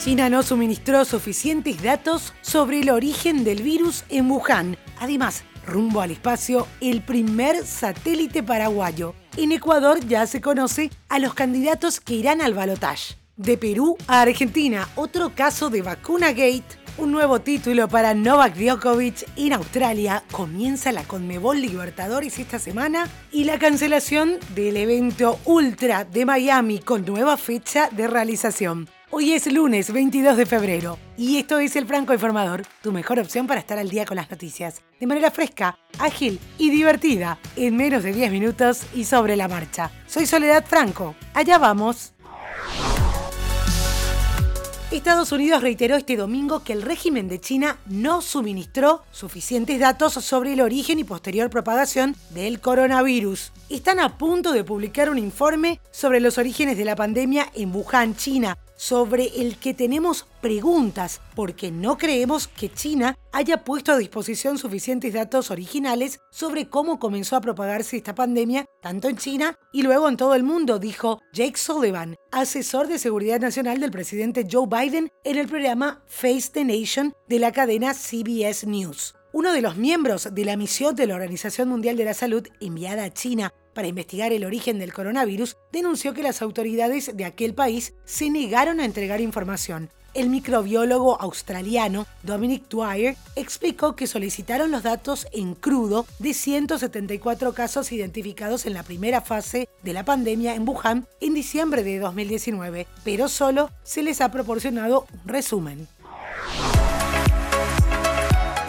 China no suministró suficientes datos sobre el origen del virus en Wuhan. Además, rumbo al espacio, el primer satélite paraguayo. En Ecuador ya se conoce a los candidatos que irán al balotaje. De Perú a Argentina, otro caso de vacuna gate. Un nuevo título para Novak Djokovic en Australia. Comienza la Conmebol Libertadores esta semana y la cancelación del evento Ultra de Miami con nueva fecha de realización. Hoy es lunes 22 de febrero y esto es El Franco Informador, tu mejor opción para estar al día con las noticias, de manera fresca, ágil y divertida, en menos de 10 minutos y sobre la marcha. Soy Soledad Franco, allá vamos. Estados Unidos reiteró este domingo que el régimen de China no suministró suficientes datos sobre el origen y posterior propagación del coronavirus. Están a punto de publicar un informe sobre los orígenes de la pandemia en Wuhan, China, sobre el que tenemos preguntas, porque no creemos que China haya puesto a disposición suficientes datos originales sobre cómo comenzó a propagarse esta pandemia, tanto en China y luego en todo el mundo, dijo Jake Sullivan, asesor de seguridad nacional del presidente Joe Biden en el programa Face the Nation de la cadena CBS News. Uno de los miembros de la misión de la Organización Mundial de la Salud enviada a China para investigar el origen del coronavirus, denunció que las autoridades de aquel país se negaron a entregar información. El microbiólogo australiano Dominic Dwyer explicó que solicitaron los datos en crudo de 174 casos identificados en la primera fase de la pandemia en Wuhan en diciembre de 2019, pero solo se les ha proporcionado un resumen.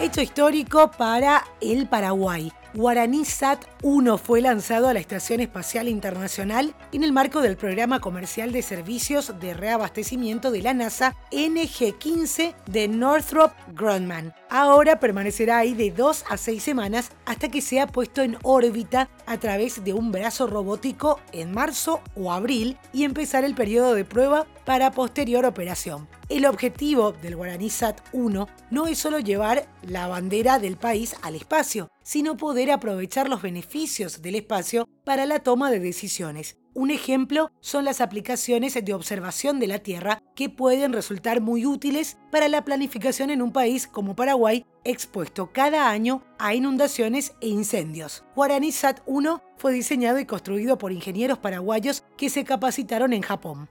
Hecho histórico para el Paraguay. Guaraní Sat 1 fue lanzado a la Estación Espacial Internacional en el marco del programa comercial de servicios de reabastecimiento de la NASA NG-15 de Northrop Grumman. Ahora permanecerá ahí de dos a seis semanas hasta que sea puesto en órbita a través de un brazo robótico en marzo o abril y empezar el periodo de prueba para posterior operación. El objetivo del Guaraní Sat 1 no es solo llevar la bandera del país al espacio, sino poder aprovechar los beneficios del espacio para la toma de decisiones. Un ejemplo son las aplicaciones de observación de la Tierra que pueden resultar muy útiles para la planificación en un país como Paraguay, expuesto cada año a inundaciones e incendios. Guaraní Sat 1 fue diseñado y construido por ingenieros paraguayos que se capacitaron en Japón.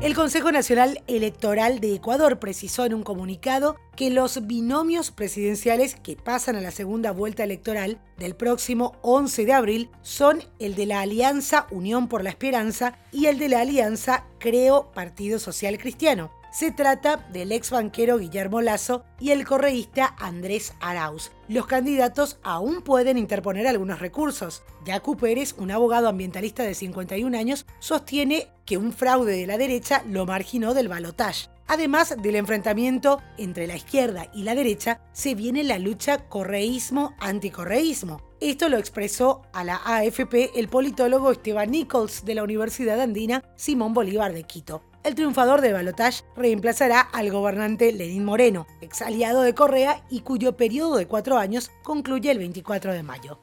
El Consejo Nacional Electoral de Ecuador precisó en un comunicado que los binomios presidenciales que pasan a la segunda vuelta electoral del próximo 11 de abril son el de la Alianza Unión por la Esperanza y el de la Alianza Creo Partido Social Cristiano. Se trata del ex banquero Guillermo Lazo y el correísta Andrés Arauz. Los candidatos aún pueden interponer algunos recursos. Yacu Pérez, un abogado ambientalista de 51 años, sostiene que un fraude de la derecha lo marginó del balotaje. Además del enfrentamiento entre la izquierda y la derecha, se viene la lucha correísmo-anticorreísmo. Esto lo expresó a la AFP el politólogo Esteban Nichols de la Universidad Andina Simón Bolívar de Quito el triunfador de Balotage reemplazará al gobernante Lenín Moreno, ex aliado de Correa y cuyo periodo de cuatro años concluye el 24 de mayo.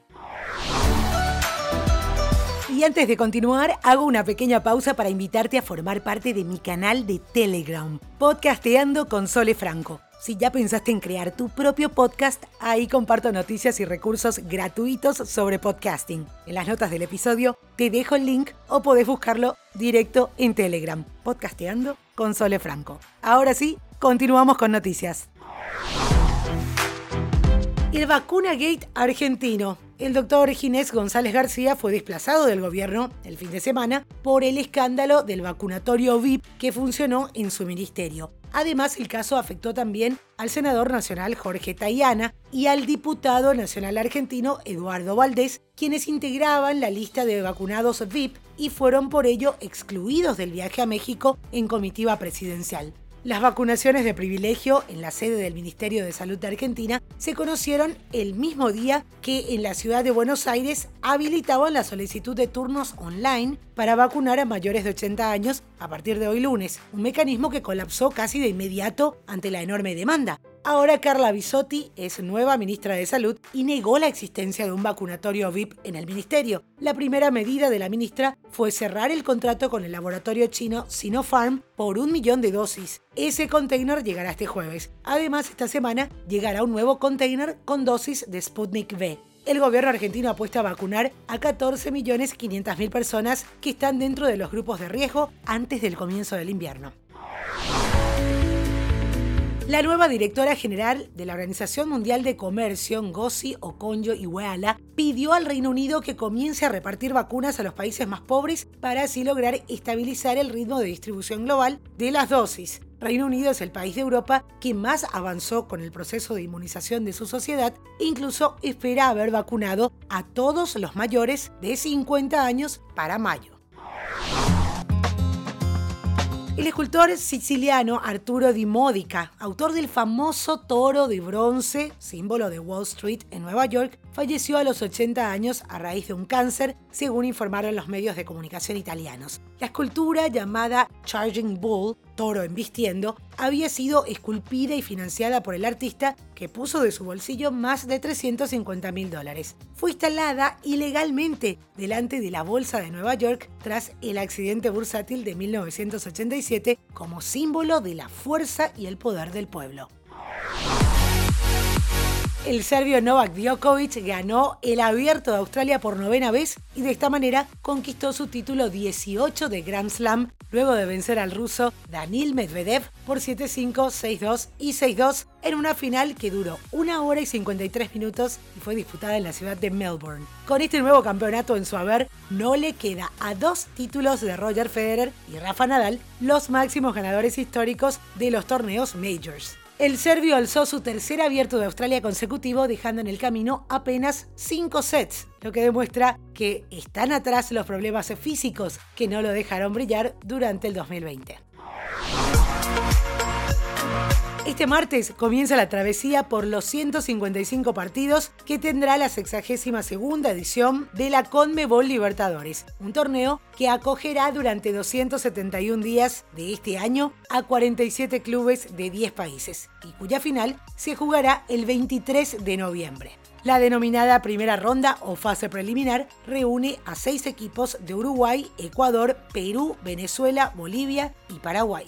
Y antes de continuar, hago una pequeña pausa para invitarte a formar parte de mi canal de Telegram, Podcasteando con Sole Franco. Si ya pensaste en crear tu propio podcast, ahí comparto noticias y recursos gratuitos sobre podcasting. En las notas del episodio te dejo el link o podés buscarlo directo en Telegram, podcasteando con Sole Franco. Ahora sí, continuamos con noticias. El Vacuna Gate argentino. El doctor Ginés González García fue desplazado del gobierno el fin de semana por el escándalo del vacunatorio VIP que funcionó en su ministerio. Además, el caso afectó también al senador nacional Jorge Tayana y al diputado nacional argentino Eduardo Valdés, quienes integraban la lista de vacunados VIP y fueron por ello excluidos del viaje a México en comitiva presidencial. Las vacunaciones de privilegio en la sede del Ministerio de Salud de Argentina se conocieron el mismo día que en la ciudad de Buenos Aires habilitaban la solicitud de turnos online para vacunar a mayores de 80 años a partir de hoy lunes, un mecanismo que colapsó casi de inmediato ante la enorme demanda. Ahora Carla Bisotti es nueva ministra de Salud y negó la existencia de un vacunatorio VIP en el ministerio. La primera medida de la ministra fue cerrar el contrato con el laboratorio chino Sinopharm por un millón de dosis. Ese container llegará este jueves. Además, esta semana llegará un nuevo container con dosis de Sputnik V el gobierno argentino apuesta a vacunar a 14.500.000 personas que están dentro de los grupos de riesgo antes del comienzo del invierno. La nueva directora general de la Organización Mundial de Comercio, Ngozi Okonjo-Iweala, pidió al Reino Unido que comience a repartir vacunas a los países más pobres para así lograr estabilizar el ritmo de distribución global de las dosis. Reino Unido es el país de Europa que más avanzó con el proceso de inmunización de su sociedad e incluso espera haber vacunado a todos los mayores de 50 años para mayo. El escultor siciliano Arturo Di Modica, autor del famoso toro de bronce, símbolo de Wall Street en Nueva York, falleció a los 80 años a raíz de un cáncer, según informaron los medios de comunicación italianos. La escultura llamada Charging Bull, toro embistiendo, había sido esculpida y financiada por el artista que puso de su bolsillo más de 350 mil dólares. Fue instalada ilegalmente delante de la Bolsa de Nueva York tras el accidente bursátil de 1987 como símbolo de la fuerza y el poder del pueblo el serbio Novak Djokovic ganó el Abierto de Australia por novena vez y de esta manera conquistó su título 18 de Grand Slam luego de vencer al ruso Danil Medvedev por 7-5, 6-2 y 6-2 en una final que duró una hora y 53 minutos y fue disputada en la ciudad de Melbourne. Con este nuevo campeonato en su haber, no le queda a dos títulos de Roger Federer y Rafa Nadal los máximos ganadores históricos de los torneos majors. El serbio alzó su tercer abierto de Australia consecutivo, dejando en el camino apenas cinco sets, lo que demuestra que están atrás los problemas físicos que no lo dejaron brillar durante el 2020. Este martes comienza la travesía por los 155 partidos que tendrá la 62 edición de la Conmebol Libertadores, un torneo que acogerá durante 271 días de este año a 47 clubes de 10 países y cuya final se jugará el 23 de noviembre. La denominada primera ronda o fase preliminar reúne a seis equipos de Uruguay, Ecuador, Perú, Venezuela, Bolivia y Paraguay.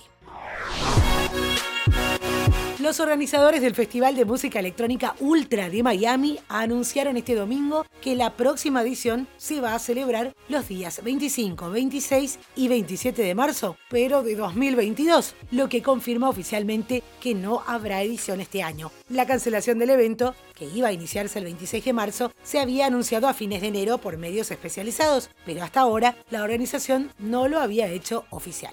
Los organizadores del Festival de Música Electrónica Ultra de Miami anunciaron este domingo que la próxima edición se va a celebrar los días 25, 26 y 27 de marzo, pero de 2022, lo que confirma oficialmente que no habrá edición este año. La cancelación del evento, que iba a iniciarse el 26 de marzo, se había anunciado a fines de enero por medios especializados, pero hasta ahora la organización no lo había hecho oficial.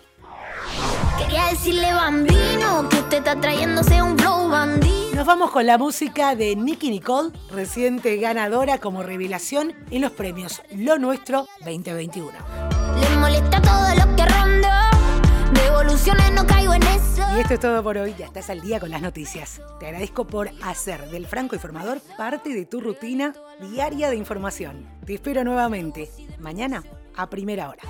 Quería decirle bambino que usted está trayéndose un flow bandido. Nos vamos con la música de Nicky Nicole, reciente ganadora como revelación en los premios Lo Nuestro 2021. Le molesta todo lo que ronda. Devoluciones no caigo en eso. Y esto es todo por hoy. Ya estás al día con las noticias. Te agradezco por hacer del Franco Informador parte de tu rutina diaria de información. Te espero nuevamente mañana a primera hora.